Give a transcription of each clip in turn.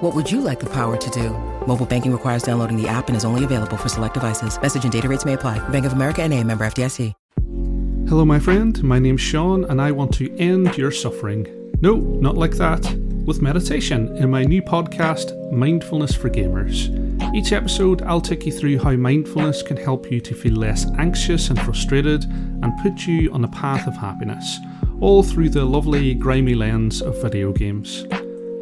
What would you like the power to do? Mobile banking requires downloading the app and is only available for select devices. Message and data rates may apply. Bank of America and a member FDIC. Hello, my friend. My name's Sean, and I want to end your suffering. No, not like that. With meditation in my new podcast, Mindfulness for Gamers. Each episode, I'll take you through how mindfulness can help you to feel less anxious and frustrated and put you on a path of happiness, all through the lovely, grimy lens of video games.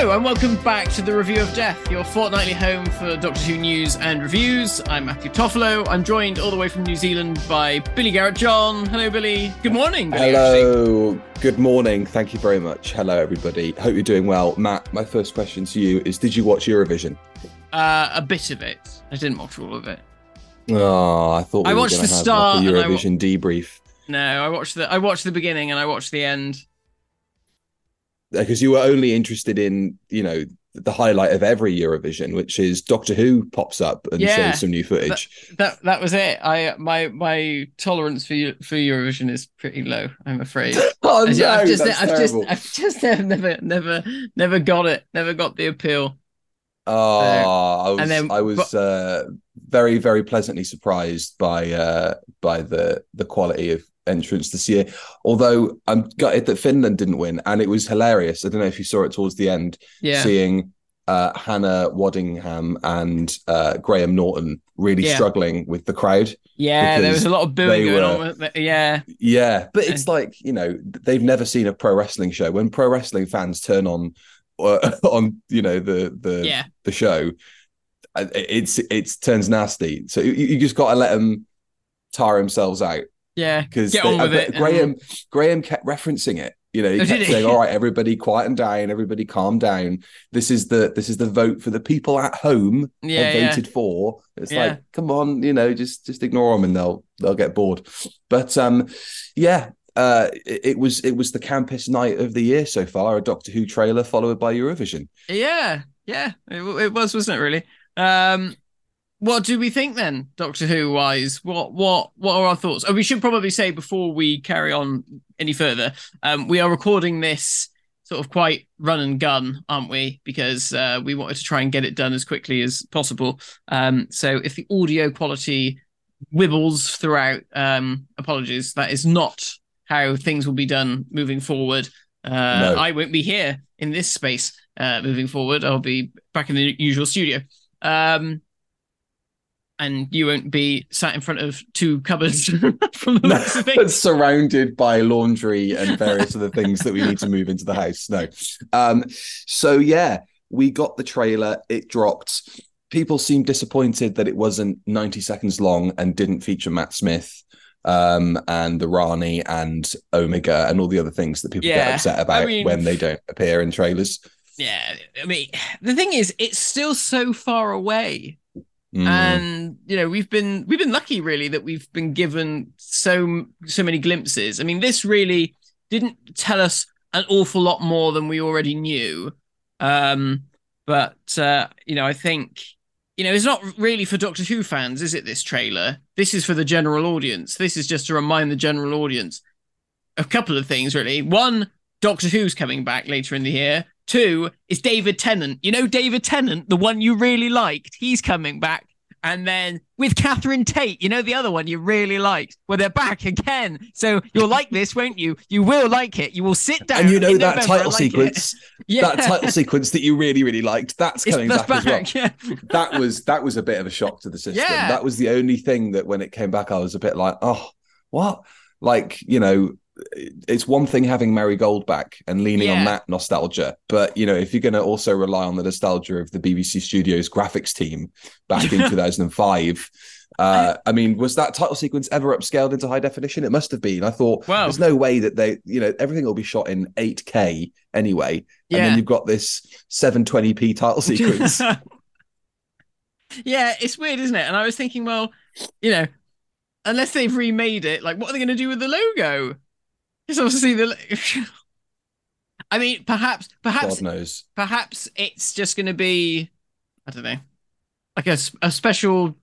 Hello, and welcome back to the Review of Death, your fortnightly home for Doctor Who news and reviews. I'm Matthew Toffolo. I'm joined all the way from New Zealand by Billy Garrett John. Hello, Billy. Good morning. Billy, Hello. Actually. Good morning. Thank you very much. Hello, everybody. Hope you're doing well. Matt, my first question to you is Did you watch Eurovision? Uh, a bit of it. I didn't watch all of it. Oh, I thought we I watched the start. Like Eurovision debrief. No, I watched the I watched the beginning and I watched the end because you were only interested in you know the highlight of every Eurovision, which is Doctor Who pops up and yeah, shows some new footage. That, that, that was it. I my my tolerance for for Eurovision is pretty low. I'm afraid. oh no, I've just, that's I've terrible. just I've just never never never got it. Never got the appeal. Oh, uh, I was then, I was but, uh, very very pleasantly surprised by uh by the the quality of entrance this year. Although I'm gutted that Finland didn't win, and it was hilarious. I don't know if you saw it towards the end, yeah. seeing uh, Hannah Waddingham and uh, Graham Norton really yeah. struggling with the crowd. Yeah, there was a lot of booing going were, on. yeah, yeah, but it's like you know they've never seen a pro wrestling show. When pro wrestling fans turn on uh, on you know the the yeah. the show, it's it turns nasty. So you, you just got to let them tire themselves out yeah, because get on with it. Graham and... Graham kept referencing it. You know, he oh, kept saying, "All right, everybody, quiet and down. Everybody, calm down. This is the this is the vote for the people at home yeah, voted for." It's yeah. like, come on, you know, just just ignore them and they'll they'll get bored. But um, yeah, uh, it, it, was it was the campus night of the year so far. A Doctor Who trailer followed by Eurovision. Yeah, yeah, it, it was, wasn't it? Really. Um, what do we think then, Doctor Who wise? What what what are our thoughts? Oh, we should probably say before we carry on any further, um, we are recording this sort of quite run and gun, aren't we? Because uh, we wanted to try and get it done as quickly as possible. Um, so if the audio quality wibbles throughout, um, apologies. That is not how things will be done moving forward. Uh, no. I won't be here in this space uh, moving forward. I'll be back in the usual studio. Um, and you won't be sat in front of two cupboards from the looks of things. surrounded by laundry and various other things that we need to move into the house. No. Um, so yeah, we got the trailer, it dropped. People seemed disappointed that it wasn't 90 seconds long and didn't feature Matt Smith um, and the Rani and Omega and all the other things that people yeah, get upset about I mean, when they don't appear in trailers. Yeah, I mean, the thing is, it's still so far away Mm. And you know we've been we've been lucky really that we've been given so so many glimpses. I mean, this really didn't tell us an awful lot more than we already knew. Um, but uh, you know, I think you know it's not really for Doctor Who fans, is it? This trailer. This is for the general audience. This is just to remind the general audience a couple of things really. One, Doctor Who's coming back later in the year. Two is David Tennant. You know David Tennant, the one you really liked. He's coming back. And then with Catherine Tate, you know the other one you really liked. Well, they're back again. So you'll like this, won't you? You will like it. You will sit down. And you know that title like sequence, yeah. that title sequence that you really, really liked. That's coming back, back, as well. Yeah. that was that was a bit of a shock to the system. Yeah. That was the only thing that when it came back, I was a bit like, oh, what? Like you know, it's one thing having Murray Gold back and leaning yeah. on that nostalgia, but you know, if you're going to also rely on the nostalgia of the BBC Studios graphics team back in 2005, Uh, I mean, was that title sequence ever upscaled into high definition? It must have been. I thought Wow. there's no way that they, you know, everything will be shot in 8K anyway. And Yeah. then you've got this 720p title sequence. yeah, it's weird, isn't it? And I was thinking, well, you know, unless they've remade it, like, what are they going to do with the logo? Because obviously the. I mean, perhaps, perhaps, God knows. perhaps it's just going to be, I don't know, like a special.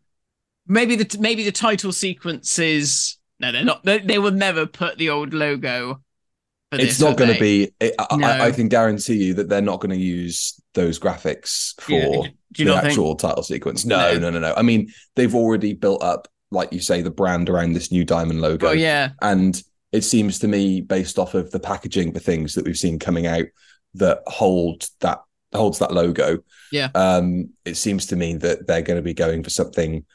Maybe the maybe the title sequence is No, they're not. They, they will never put the old logo. For It's this, not going to be. It, I, No. I, I can guarantee you that they're not going to use those graphics for Yeah, the not think- actual title sequence. No, No. no, no, no. I mean, they've already built up, like you say, the brand around this new diamond logo. Oh yeah, And it seems to me, based off of the packaging for things that we've seen coming out that hold that holds that logo. Yeah. Um, it seems to me that they're going to be going for something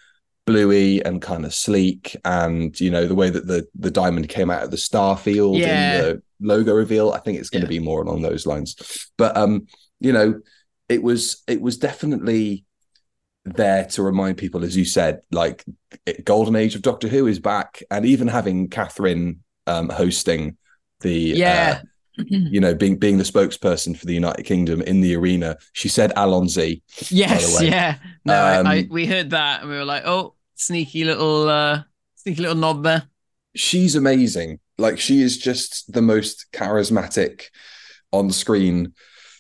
bluey and kind of sleek. And you know, the way that the the diamond came out of the star field Yeah. in the logo reveal, I think it's going to be more along those lines. But um, you know, it was it was definitely there to remind people, as you said, like it- golden age of Doctor Who is back, and even having Catherine um, hosting the yeah. uh, you know being being the spokesperson for the United Kingdom in the arena, she said Allons-y. Yes, yeah. No, I, I, Um, we heard that and we were like, oh, sneaky little, uh, sneaky little nod there. She's amazing. Like she is just the most charismatic on screen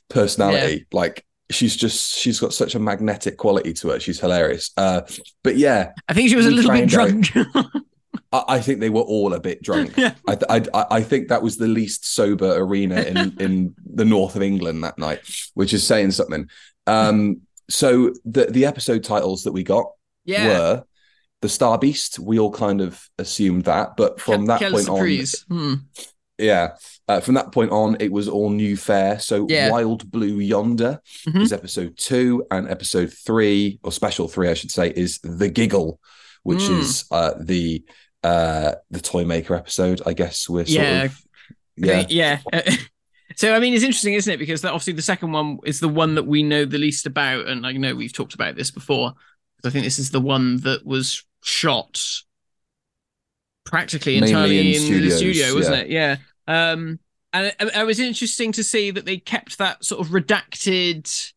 personality. Like she's just she's got such a magnetic quality to her. She's hilarious. Uh, but yeah, I think she was a little bit drunk. I think they were all a bit drunk. yeah. I, th- I I think that was the least sober arena in in the north of England that night, which is saying something. Um, so the the episode titles that we got Yeah. were the Star Beast. We all kind of assumed that, but from that Quelle point surprise. Hmm. on, yeah, uh, from that point on, it was all new fare. So Yeah. Wild Blue Yonder Mhm. is episode two, and episode three or special three, I should say, is the Giggle, which Mm. is uh, the uh, the Toy Maker episode. I guess we're sort Yeah. of yeah. Yeah. so I mean, it's interesting, isn't it? Because that, obviously the second one is the one that we know the least about, and I know we've talked about this before. I think this is the one that was shot practically Mainly entirely in in, the studio, wasn't yeah. it? Yeah. Um, and it, it was interesting to see that they kept that sort of redacted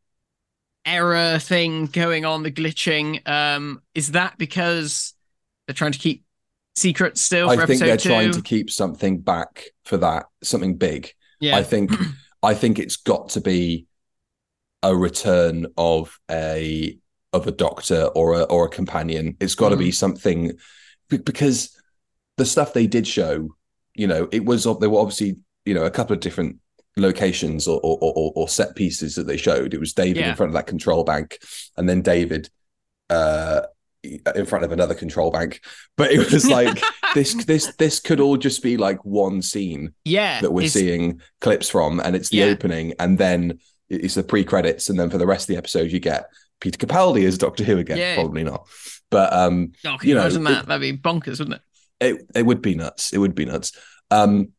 error thing going on, the glitching. Um, is that because they're trying to keep secrets still for I think they're two? trying to keep something back for that, something big. yeah. I think I think it's got to be a return of a of a doctor or a or a companion. It's got to Mm. be something because the stuff they did show, you know, it was there were obviously you know a couple of different locations or or, or, or set pieces that they showed. It was David Yeah. in front of that control bank, and then David uh in front of another control bank. But it was like this this this could all just be like one scene yeah, that we're seeing clips from, and it's the Yeah. opening, and then it's the pre-credits, and then for the rest of the episode, you get Peter Capaldi as Doctor Who again. Yeah. Probably not, but um, Oh, you, know, imagine that? it- That'd be bonkers, wouldn't it? it it would be nuts. It would be nuts. Um,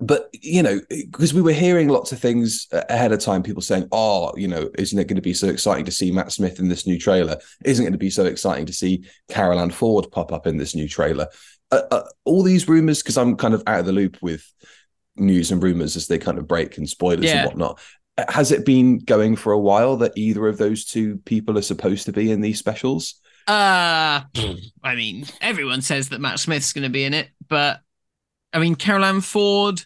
but you know, because we were hearing lots of things ahead of time, people saying, "Oh, you know, isn't it going to be so exciting to see Matt Smith in this new trailer? Isn't it going to be so exciting to see Carol Ann Ford pop up in this new trailer?" Uh, uh, all these rumors, because I'm kind of out of the loop with news and rumors as they kind of break and spoilers Yeah. and whatnot. Has it been going for a while that either of those two people are supposed to be in these specials? Uh I mean, everyone says that Matt Smith's going to be in it, but I mean, Carol Ann Ford.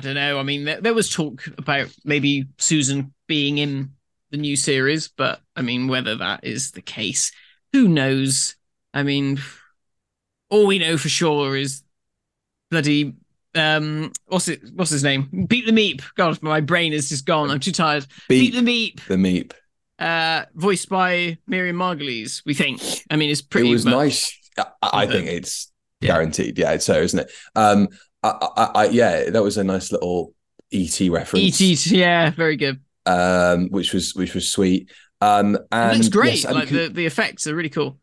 I don't know. I mean, there, there was talk about maybe Susan being in the new series, but I mean, whether that is the case, who knows? I mean, all we know for sure is bloody um what's it what's his name beep the meep god my brain is just gone i'm too tired beep, Beep the meep the meep. uh voiced by miriam margolyes we think i mean it's pretty it was but- nice. I, I think it's guaranteed. Yeah, it's so, isn't it? Um, I, I, I, yeah, that was a nice little ET reference. et yeah very good um, which was which was sweet. Um, it looks great yes, and like could- the, the effects are really cool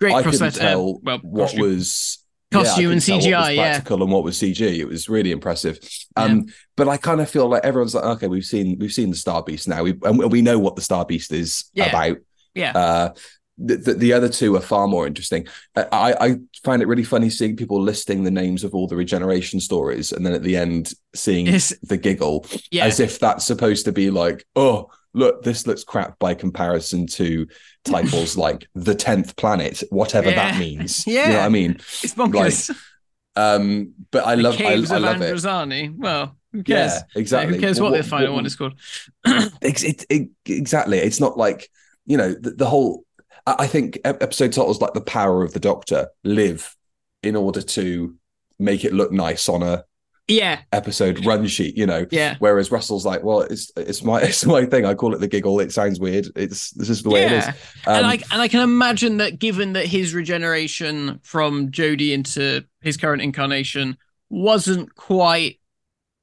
great I couldn't uh, tell well what costume. was yeah, Costume and what was CGI, yeah. and what was CG. It was really impressive. Um, but I kind of feel like everyone's like, okay, we've seen we've seen the Star Beast now, we and we know what the Star Beast is Yeah. about. yeah Uh, the, the, the other two are far more interesting. I, I find it really funny seeing people listing the names of all the regeneration stories, and then at the end seeing Yes. the giggle, Yeah. as if that's supposed to be like, oh, look, this looks crap by comparison to titles like the tenth planet, whatever that Yeah. means. you know Yeah. what I mean. It's bonkers. Um, but I the love, I, caves I of love it. Well, who cares? Yeah, exactly. Who cares what, What- the final what- one is called? Ex- it, it, exactly. It's not like you know the, the whole. I, think ep- episode titles like the power of the Doctor live in order to make it look nice on a yeah, episode run sheet. You know. yeah. Whereas Russell's like, well, it's it's my it's my thing. I call it the giggle. It sounds weird. It's this is the way it is. Um, and I and I can imagine that given that his regeneration from Jodie into his current incarnation wasn't quite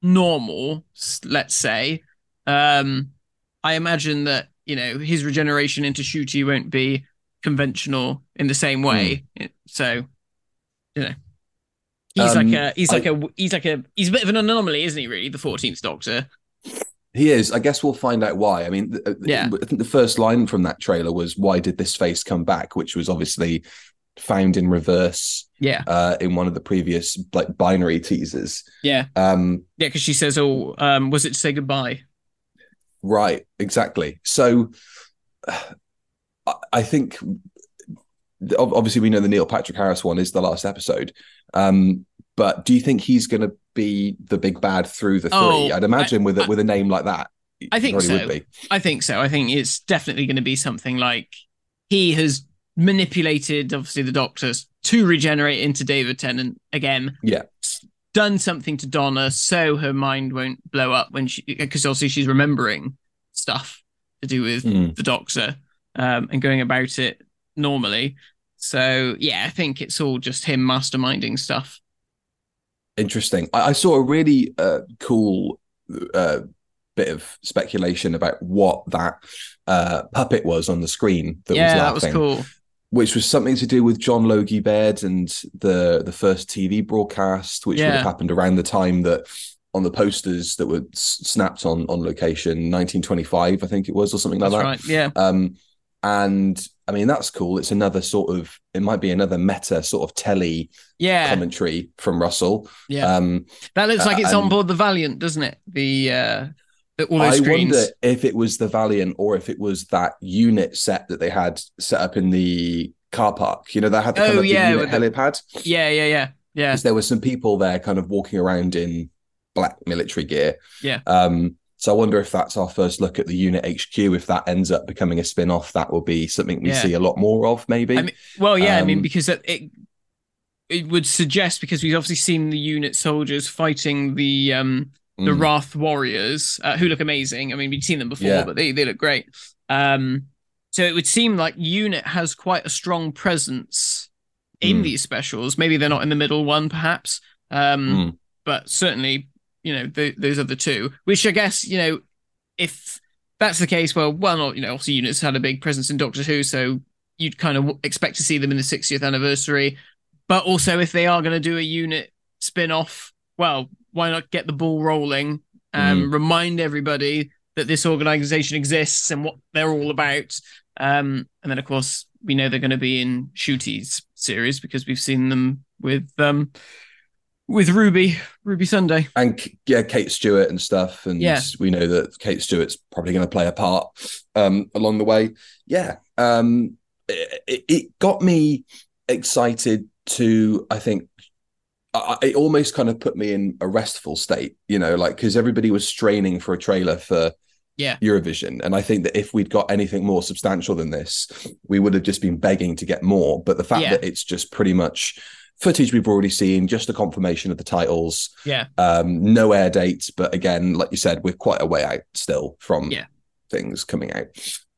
normal, let's say, um, I imagine that you know his regeneration into Ncuti won't be conventional in the same way. It- So, you know, he's Um, like a he's I- like a he's like a he's a bit of an anomaly, isn't he? Really, the Fourteenth Doctor. He is. I guess we'll find out why. I mean, th- Yeah. I think the first line from that trailer was, "Why did this face come back?" Which was obviously found in reverse Yeah, uh, in one of the previous like binary teasers. yeah, Um, yeah. Because she says, "Oh, um, was it to say goodbye?" right, exactly. So, I, I think obviously we know the Neil Patrick Harris one is the last episode. Um, but do you think he's going to be the big bad through the three? Oh, I'd imagine with a, I- with a name like that. I think so. Would be. I think so. I think it's definitely going to be something like he has manipulated, obviously, the doctors to regenerate into David Tennant again. Yeah. Done something to Donna so her mind won't blow up when she, because obviously she's remembering stuff to do with Mm. the doctor um, and going about it normally. So, yeah, I think it's all just him masterminding stuff. Interesting. I, I saw a really uh, cool uh, bit of speculation about what that uh, puppet was on the screen that yeah, was that was cool. which was something to do with John Logie Baird and the the first TV broadcast, which would have happened around the time that on the posters that were s- snapped on on location, 1925, I think it was, or something like That's that. right. Yeah. Um, and I mean that's cool. It's another sort of it might be another meta sort of telly Yeah. commentary from Russell. Yeah. Um, That looks like Uh, it's on board the Valiant, doesn't it? The uh the, all those I screens. wonder if it was the Valiant or if it was that unit set that they had set up in the car park. You know, they had the, kind Oh, of the yeah, unit with the- helipad. Yeah, yeah, yeah, yeah. Because there were some people there kind of walking around in black military gear. Yeah. Um, so I wonder if that's our first look at the unit HQ. If that ends up becoming a spin-off, that will be something we Yeah. see a lot more of, maybe. I mean, well, yeah. I mean, Um, because it, it it would suggest because we've obviously seen the unit soldiers fighting the um the Mm. Wrarth warriors, uh, who look amazing. I mean, we've seen them before, Yeah. but they they look great. Um, so it would seem like unit has quite a strong presence in Mm. these specials. Maybe they're not in the middle one, perhaps. Um, Mm. but certainly, you know, th- those are the two. Which I guess, you know, if that's the case, well, well, not you know, obviously, units had a big presence in Doctor Who, so you'd kind of expect to see them in the 60th anniversary. But also, if they are going to do a unit spin off, well, why not get the ball rolling and remind everybody that this organization exists and what they're all about? Um, and then, of course, we know they're going to be in Ncuti's series because we've seen them with um, with Ruby, Ruby Sunday. and yeah, Kate Stewart and stuff. And Yeah. we know that Kate Stewart's probably going to play a part um, along the way. Yeah, um, it, it- got me excited to. I think I, I- it almost kind of put me in a restful state. You know, like because everybody was straining for a trailer for. Yeah. Eurovision. And I think that if we'd got anything more substantial than this, we would have just been begging to get more. But the fact Yeah. that it's just pretty much footage we've already seen, just a confirmation of the titles, Yeah. um, no air dates, but again, like you said, we're quite a way out still from Yeah. things coming out.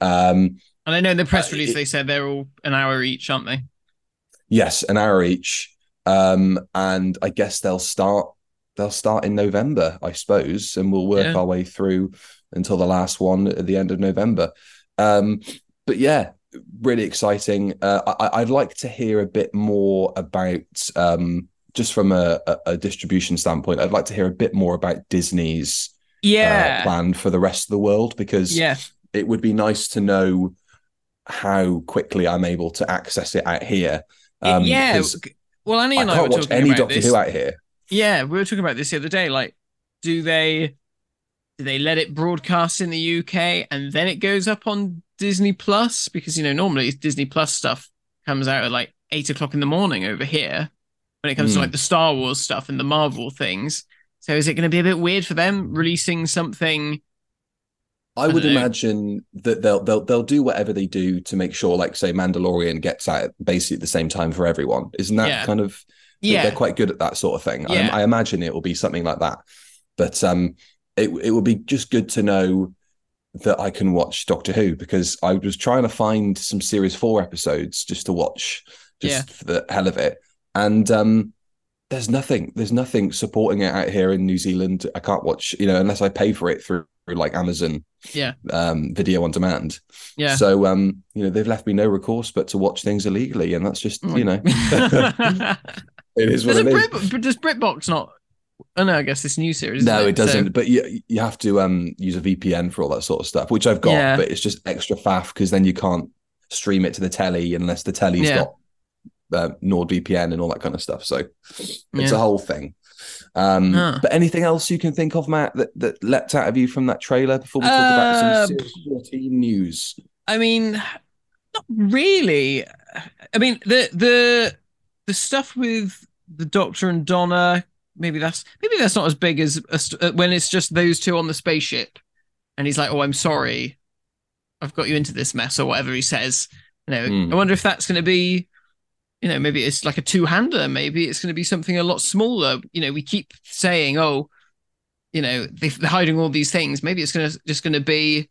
Um, And I know in the press Uh, release it- they said they're all an hour each, aren't they? yes, an hour each, um, and I guess they'll start. They'll start in November, I suppose, and we'll work Yeah. our way through until the last one at the end of November. Um, but yeah, really exciting. Uh, I, I'd like to hear a bit more about, um, just from a, a, distribution standpoint. I'd like to hear a bit more about Disney's uh, Yeah. plan for the rest of the world because yeah. it would be nice to know how quickly I'm able to access it out here. Um, yeah. Well, Annie I and I, can't watch any Doctor this. Who out here. Yeah, we were talking about this the other day. Like, do they do they let it broadcast in the UK and then it goes up on Disney Plus? Because you know normally Disney Plus stuff comes out at like eight o'clock in the morning over here when it comes to Hmm. like the Star Wars stuff and the Marvel things. So is it going to be a bit weird for them releasing something? I I would know. imagine that they'll they'll they'll do whatever they do to make sure, like say, Mandalorian gets out basically at the same time for everyone. Isn't that Yeah. kind of? Yeah, they're quite good at that sort of thing. Yeah. I, I imagine it will be something like that. But um, it it would be just good to know that I can watch Doctor Who because I was trying to find some Series Four episodes just to watch, just for the hell of it, and um. There's nothing. There's nothing supporting it out here in New Zealand. I can't watch, you know, unless I pay for it through, through like Amazon yeah, um, video on demand. yeah. So um, you know, they've left me no recourse but to watch things illegally, and that's just Oh you know, it is what Does, it is. Brit, but does BritBox not? Oh no, I guess this new series. No, isn't it doesn't. So- But you you have to um use a VPN for all that sort of stuff, which I've got, Yeah. but it's just extra faff because then you can't stream it to the telly unless the telly's Yeah. got uh, NordVPN and all that kind of stuff. So it's Yeah. a whole thing. Um, Huh. But anything else you can think of, Matt, that, that leapt out of you from that trailer before we talk about Uh, some Series 14 news? I mean, not really. I mean, the the the stuff with the Doctor and Donna, maybe that's maybe that's not as big as a st- uh, when it's just those two on the spaceship, and he's like, "Oh, I'm sorry, I've got you into this mess," or whatever he says. You know, Hmm. I wonder if that's going to be, you know, maybe it's like a two hander. Maybe it's going to be something a lot smaller. You know, we keep saying, "Oh." You know, they- they're hiding all these things. Maybe it's gonna just going to be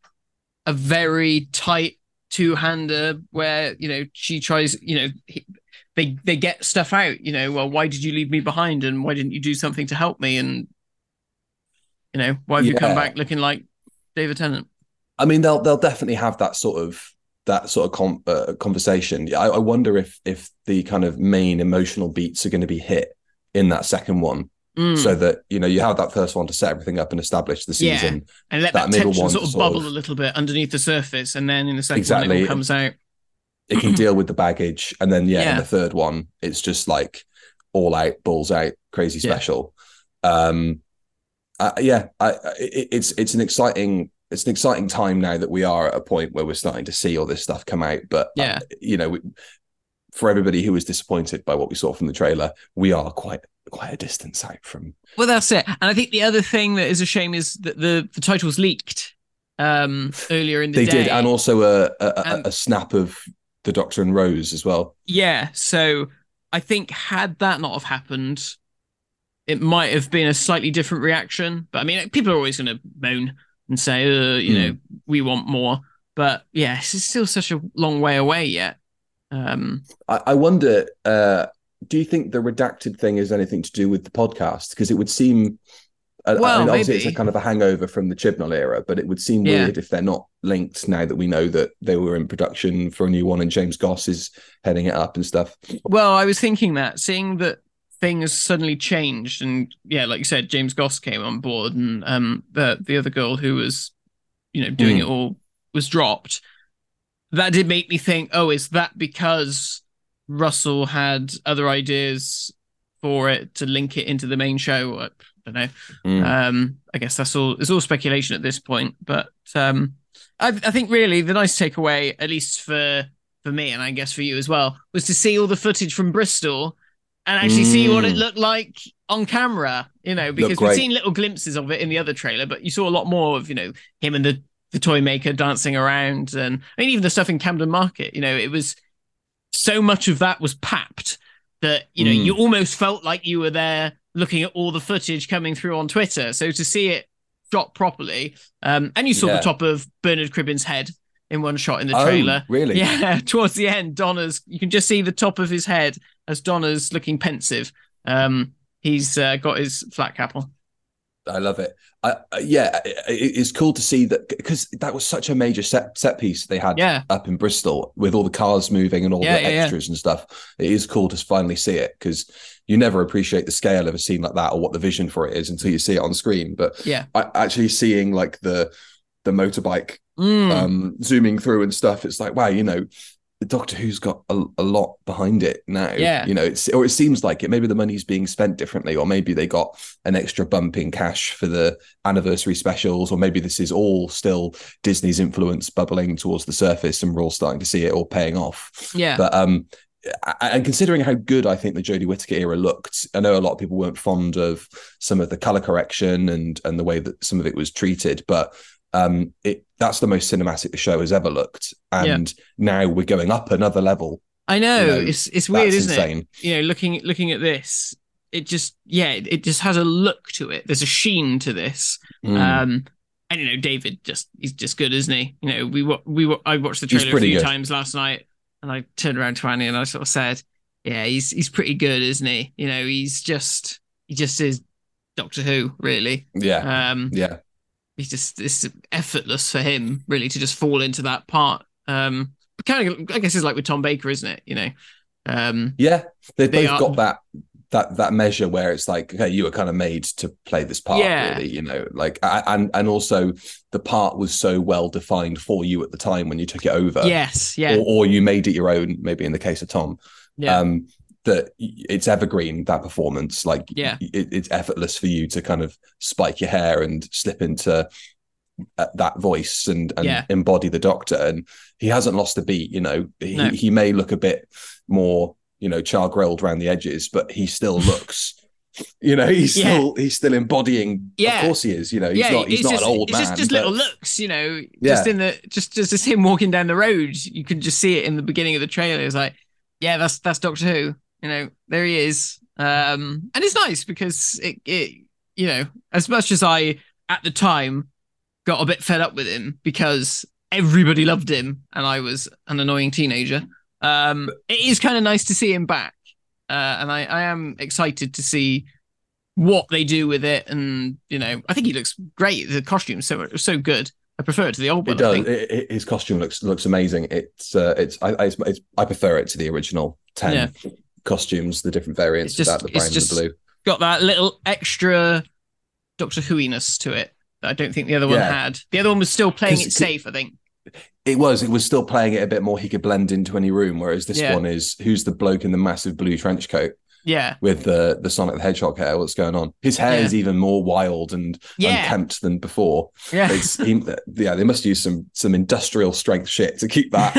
a very tight two-hander where you know she tries you know he, they they get stuff out you know well why did you leave me behind and why didn't you do something to help me and you know why have you come back looking like David Tennant I mean, they'll they'll definitely have that sort of that sort of com- uh, conversation. I, I wonder if if the kind of main emotional beats are going to be hit in that second one, Mm. so that you know you have that first one to set everything up and establish the Yeah. season. and let that that, middle tension one sort of sort bubble of- a little bit underneath the surface and then in the second one it all comes out It can deal with the baggage, and then yeah, in Yeah. the third one, it's just like all out, balls out, crazy Yeah. special. Um, uh, yeah, I, it, it's it's an exciting it's an exciting time now that we are at a point where we're starting to see all this stuff come out. But uh, Yeah. you know, we, for everybody who was disappointed by what we saw from the trailer, we are quite quite a distance out from. well that's it and I think the other thing that is a shame is that the the title was leaked um earlier in the They day did, and also a a, a, And- a snap of the Doctor and Rose as well. Yeah, so I think had that not have happened, it might have been a slightly different reaction. But I mean, people are always going to moan and say, uh, you Hmm. know, we want more. But yeah, it's still such a long way away yet. Um, I, I wonder, uh, do you think the redacted thing is anything to do with the podcast? Because it would seem, I- I Well, mean, obviously it's a kind of a hangover from the Chibnall era, but it would seem Yeah. weird if they're not linked now that we know that they were in production for a new one and James Goss is heading it up and stuff. well, I was thinking that seeing that things suddenly changed, and yeah, like you said, James Goss came on board, and um, the the other girl who was, you know, doing Hmm. it all was dropped. That did make me think, oh, is that because Russell had other ideas for it to link it into the main show? I don't know. Mm. Um, I guess that's all. It's all speculation at this point, but um, I, I think really the nice takeaway, at least for for me, and I guess for you as well, was to see all the footage from Bristol and actually see what it Mm. looked like on camera. You know, because we've seen little glimpses of it in the other trailer, but you saw a lot more of you know him and the the toy maker dancing around, and I mean even the stuff in Camden Market. You know, it was so much of that was papped that you know Mm. you almost felt like you were there looking at all the footage coming through on Twitter. So to see it shot properly, um, and you saw Yeah. the top of Bernard Cribbin's head in one shot in the Oh, trailer. really? Yeah, towards the end, Donna's you can just see the top of his head as Donna's looking pensive. Um, he's uh, got his flat cap on. I love it. I, I- yeah, it, it's cool to see that because that was such a major set set piece they had Yeah, up in Bristol with all the cars moving and all Yeah, the yeah, extras and stuff. It is cool to finally see it because you never appreciate the scale of a scene like that or what the vision for it is until you see it on screen. But yeah, I, actually seeing like the the motorbike Mm. um, zooming through and stuff. It's like, wow, you know, the Doctor Who's got a, a lot behind it now. Yeah. You know, it's or it seems like it. Maybe the money's being spent differently, or maybe they got an extra bump in cash for the anniversary specials, or maybe this is all still Disney's influence bubbling towards the surface and we're all starting to see it all paying off. yeah. But um and considering how good I think the Jodie Whittaker era looked, I know a lot of people weren't fond of some of the color correction and and the way that some of it was treated, but um it that's the most cinematic the show has ever looked. And now we're going up another level. I know, you know, it's it's weird, isn't it? insane. You know, looking looking at this, it just yeah, it, it just has a look to it. There's a sheen to this. Mm. Um, and you know, David just he's just good, isn't he? You know, we we I watched the trailer a few good. times last night, and I turned around to Annie and I sort of said, "Yeah, he's he's pretty good, isn't he? You know, he's just he just is Doctor Who, really. yeah. Um, yeah. He's just it's effortless for him really to just fall into that part. Um, kind of I guess it's like with Tom Baker, isn't it? You know, um, Yeah. They've They both are- got that that that measure where it's like, okay, you were kind of made to play this part, Yeah. really, you know, like and and also the part was so well defined for you at the time when you took it over. yes, yeah, Or, or you made it your own, maybe in the case of Tom. yeah, um that it's evergreen that performance like Yeah. it, it's effortless for you to kind of spike your hair and slip into uh, that voice and, and Yeah. embody the doctor and he hasn't lost a beat you know he, No. he may look a bit more you know char grilled around the edges but he still looks you know he's Yeah. still he's still embodying Yeah. of course he is you know he's yeah. not he's not just an old man just just but- little looks, you know, just in the just just as him walking down the road, you can just see it in the beginning of the trailer. It's like, yeah, that's that's Doctor Who. You know, there he is. Um, and it's nice because it it you know, as much as I at the time got a bit fed up with him because everybody loved him and I was an annoying teenager. Um, it is kind of nice to see him back, uh, and I, I am excited to see what they do with it. And you know, I think he looks great. The costume's so so good. I prefer it to the old one. It I does. think. It, it- his costume looks looks amazing. It's uh, it's I it's, I prefer it to the original ten Yeah. Costumes, the different variants just- of that, the brown and the blue. Got that little extra Doctor Who-iness to it that I don't think the other one Yeah. had. The other one was still playing it safe. I think. It was. It was still playing it a bit more. He could blend into any room, whereas this Yeah. one is who's the bloke in the massive blue trench coat Yeah. with the the Sonic the Hedgehog hair. What's going on? His hair Yeah. is even more wild and Yeah. unkempt than before. Yeah. It's he, yeah. They must use some some industrial strength shit to keep that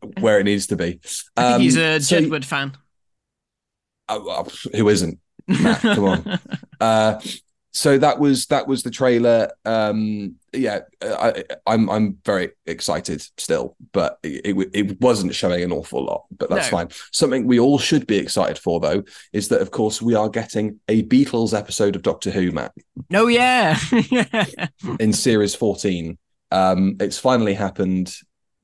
where it needs to be. Think he's Um, a so- Jedward fan. Oh, who isn't? Matt, come on. Uh, so that was that was the trailer. Um, yeah, I, I'm I'm very excited still, but it, it it wasn't showing an awful lot. But that's No. fine. Something we all should be excited for, though, is that of course we are getting a Beatles episode of Doctor Who, Matt, no, yeah. yeah. in series 14. Um, it's finally happened.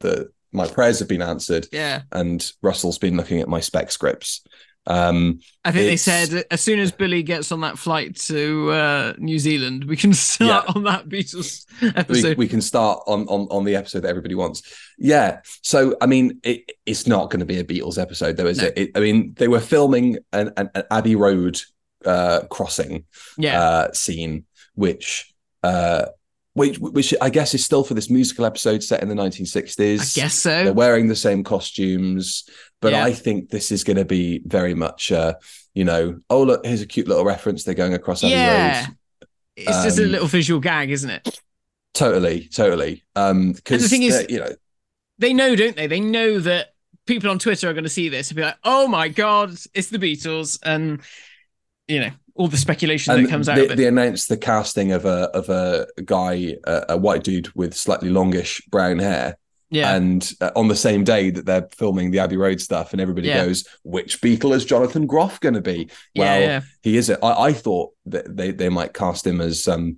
The my prayers have been answered, Yeah. and Russell's been looking at my spec scripts. Um, I think they said as soon as Billy gets on that flight to uh, New Zealand, we can start Yeah. on that Beatles episode. we can start on, on on the episode that everybody wants. Yeah. So I mean, it, it's not going to be a Beatles episode, though, is No. it? it? I mean, they were filming an, an, an Abbey Road uh, crossing yeah. uh, scene, which uh, which which I guess is still for this musical episode set in the 1960s. I guess so. they're wearing the same costumes, but Yeah. I think this is going to be very much, uh, you know, oh look, here's a cute little reference. They're going across Abbey Yeah. Road. It's just a Um, little visual gag, isn't it? Totally, totally. Um, because the thing is- you know. They know, don't they? They know that people on Twitter are going to see this and be like, "Oh my god, it's the Beatles," and you know all the speculation and that comes out they, of it. they announced the casting of a of a guy, a, a white dude with slightly longish brown hair, yeah, and uh, on the same day that they're filming the Abbey Road stuff, and everybody Yeah. goes, "Which Beatle is Jonathan Groff going to be?" Well, yeah. he is. I, I thought that they they might cast him as um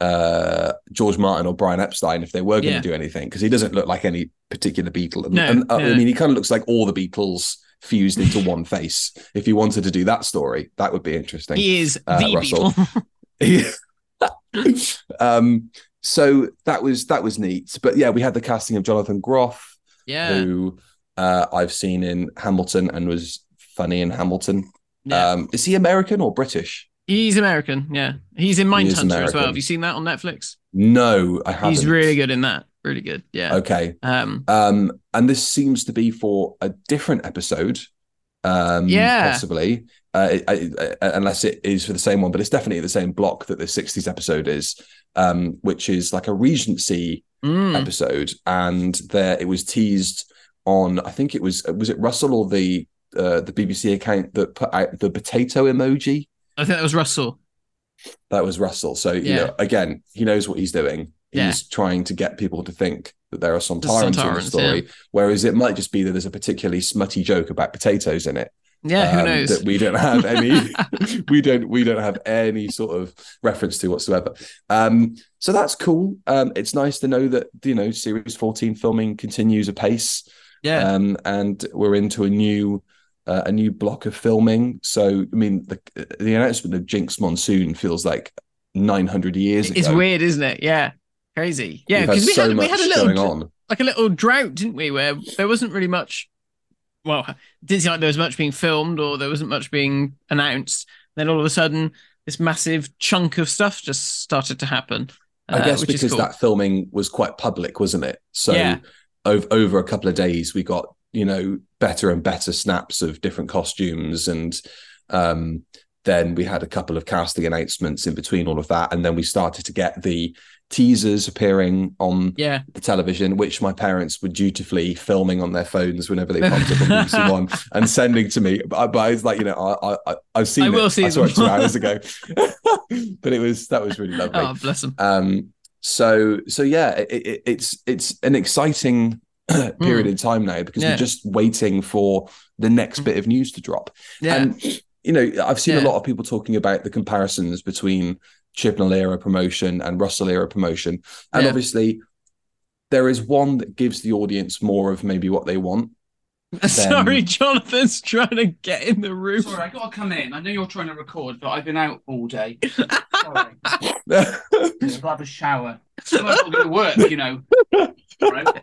uh George Martin or Brian Epstein if they were going to Yeah. do anything because he doesn't look like any particular Beatle. No, and, uh, no. I mean, he kind of looks like all the Beatles fused into one face. If you wanted to do that story, that would be interesting. He is uh, the Russell. Beatle. um, so that was that was neat. But yeah, we had the casting of Jonathan Groff, yeah, who uh, I've seen in Hamilton and was funny in Hamilton. yeah. Um, is he American or British? He's American. Yeah, he's in Mindhunter as well. Have you seen that on Netflix? No, I haven't. He's really good in that. Really good. Yeah. Okay. Um. Um, and this seems to be for a different episode. Um, Yeah. possibly. Uh, I, I, unless it is for the same one, but it's definitely the same block that the '60s episode is, um, which is like a Regency mm. episode, and there it was teased on. I think it was was it Russell or the uh, the BBC account that put out the potato emoji. I think that was Russell. That was Russell. So you Yeah. know, again, he knows what he's doing. He's Yeah. trying to get people to think that there are Sontarans in the story, whereas it might just be that there's a particularly smutty joke about potatoes in it. Yeah. Who um, knows? that we don't have any we don't we don't have any sort of reference to whatsoever um so that's cool um it's nice to know that you know series 14 filming continues apace yeah. um and we're into a new uh, a new block of filming so i mean the the announcement of Jinkx Monsoon feels like 900 years it's ago weird, isn't it? Yeah. Crazy. Yeah. Because we so had we had a little like a little drought, didn't we? Where there wasn't really much. Well, it didn't seem like there was much being filmed or there wasn't much being announced. Then all of a sudden, this massive chunk of stuff just started to happen. I uh, guess because cool. that filming was quite public, wasn't it? So Yeah. over over a couple of days, we got you know better and better snaps of different costumes, and um, then we had a couple of casting announcements in between all of that, and then we started to get the teasers appearing on Yeah. the television, which my parents were dutifully filming on their phones whenever they popped up on BBC One and sending to me. But, but I was like, you know, I, I I've seen I it. will see I saw it two hours ago, but it was that was really lovely. Oh, bless them. Um, so so yeah, it, it, it's it's an exciting period in time now because. Yeah. we're just waiting for the next bit of news to drop. Yeah. And you know, I've seen a lot of people talking about the comparisons between Chibnall era promotion and Russell era promotion, and Yeah. obviously there is one that gives the audience more of maybe what they want. Sorry, Jonathan's trying to get in the room. Sorry, I gotta come in. I know you're trying to record, but I've been out all day. Sorry. I'll have a shower. I'm not going to work, you know. Right?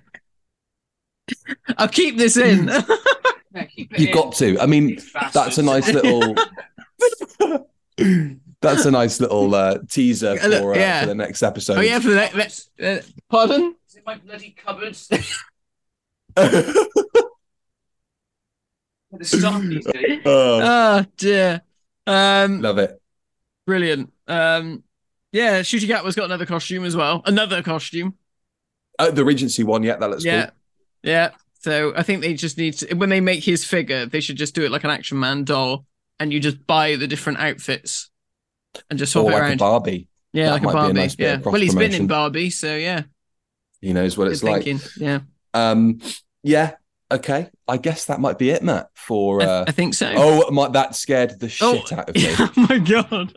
I'll keep this in. Yeah, keep it You've in. got to. I mean, that's a nice little. That's a nice little uh, teaser for, uh, yeah. for the next episode. oh yeah, for the next. Uh, pardon? Is it my bloody cupboards? the stuff these days. Oh, Oh dear. Um, love it. brilliant. Um, yeah, Ncuti Gatwa's got another costume as well. Another costume. Oh, the Regency one, yeah, that looks yeah, cool. yeah. So I think they just need to when they make his figure, they should just do it like an Action Man doll, and you just buy the different outfits and just swap Or it like around. a Barbie. yeah, that like a be a Barbie. nice yeah. Well, he's been in. Barbie, so yeah. He knows what Good it's like. Yeah, Um, yeah, okay. I guess that might be it, Matt. For I, uh, I think so. oh, my, that scared the Oh, shit out of me. oh my god.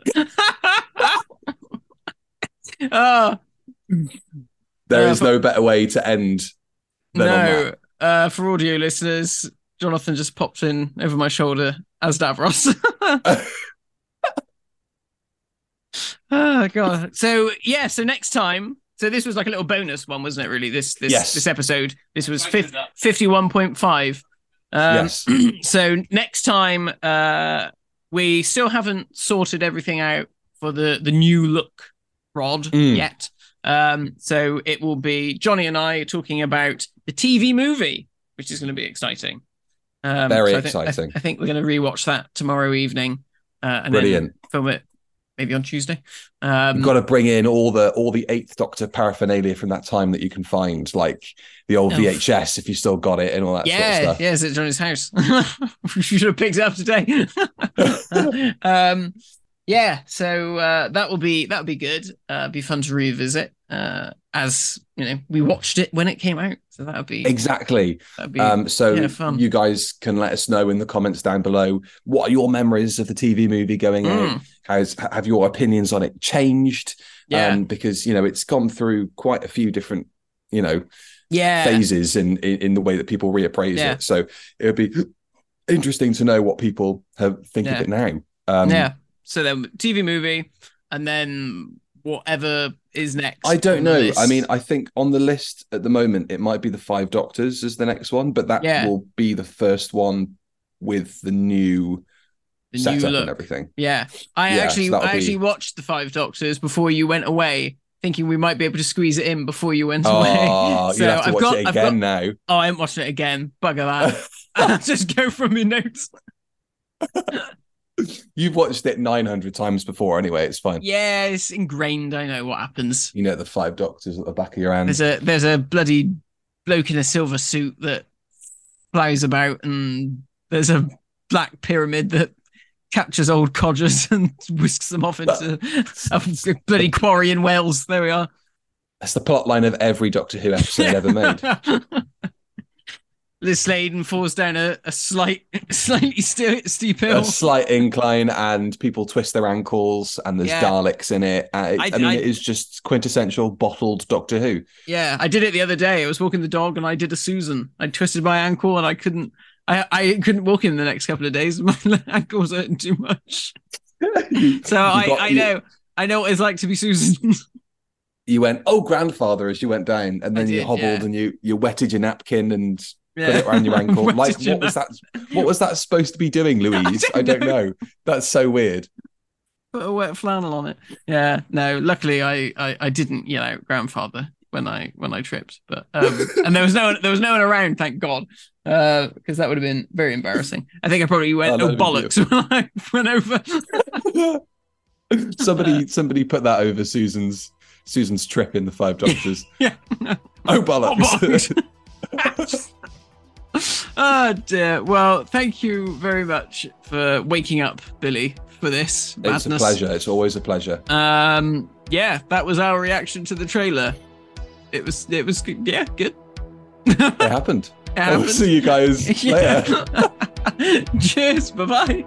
oh There Uh, is no better way to end no. Uh, for audio listeners, Jonathan just popped in over my shoulder as Davros. oh god. So yeah. So next time. So this was like a little bonus one, wasn't it? Really, this this Yes. this episode. This was Tighten fif- it up. fifty-one point five. Um, yes. so next time, uh, we still haven't sorted everything out for the the new look rod Mm. yet. Um, so it will be Johnny and I talking about the TV movie, which is going to be exciting. Um, Very so I think- I- exciting. I, think we're going to rewatch that tomorrow evening, uh, and Brilliant. then film it maybe on Tuesday. Um, You've got to bring in all the all the Eighth Doctor paraphernalia from that time that you can find, like the old Oh. VHS if you still got it and all that yeah, sort of yeah, it's at Johnny's house. we should have picked it up today. um, yeah, so uh, that will be that will be good. Uh, be fun to revisit. Uh, as you know, we watched it when it came out, so that would be. Exactly. that'd be Um, so yeah, you guys can let us know in the comments down below what are your memories of the TV movie going out? Mm, Has have your opinions on it changed? yeah, Um, because you know it's gone through quite a few different you know yeah, phases in, in in the way that people reappraise Yeah. it. So it would be interesting to know what people have think Yeah. of it now. Um, yeah. So then TV movie, and then whatever is next. I don't know. I mean, I think on the list at the moment, it might be the Five Doctors as the next one, but that Yeah. will be the first one with the new the set new look. and everything. Yeah, I Yeah, actually, so I actually watched the Five Doctors before you went away, thinking we might be able to squeeze it in before you went Oh, away. to I've got, it I've got- again now. oh, I'm watching it again. Bugger that. I'll just go from your notes. You've watched it 900 times before anyway. It's fine. Yeah, it's ingrained. I know what happens. You know the five doctors at the back of your hand. There's a there's a bloody bloke in a silver suit that flies about, and there's a black pyramid that captures old codgers and whisks them off into a bloody quarry in Wales. There we are. That's the plot line of every Doctor Who episode ever made. Liz Sladen falls down a, a slight, slightly st- steep hill. A slight incline and people twist their ankles and there's Yeah. Daleks in it. Uh, it- I- I, mean, I- it is just quintessential bottled Doctor Who. Yeah, I did it the other day. I was walking the dog and I did a Susan. I twisted my ankle and I couldn't. I, I couldn't walk in the next couple of days. My ankle was hurting too much. You- So you I, got- I you- know I know what it's like to be Susan. You went, oh, grandfather, as you went down, and then you hobbled yeah. and you you wetted your napkin and yeah. put it around your ankle. Like, what was that? What was that supposed to be doing, Louise? I don't, don't know. That's so weird. Put a wet flannel on it. Yeah. No. Luckily, I I, I didn't You know, grandfather when I when I tripped, but um, and there was no one there was no one around, thank God, because that would have been very embarrassing. I think I probably went Oh, oh, bollocks when I went over. somebody somebody put that over Susan's Susan's trip in the Five Doctors. yeah. oh bollocks! oh dear. Well, thank you very much for waking up, Billy, for this it's a pleasure. It's always a pleasure. Um, yeah, that was our reaction to the trailer. It was, it was, good. yeah, good. It happened. It I'll see you guys later. Cheers. Bye bye.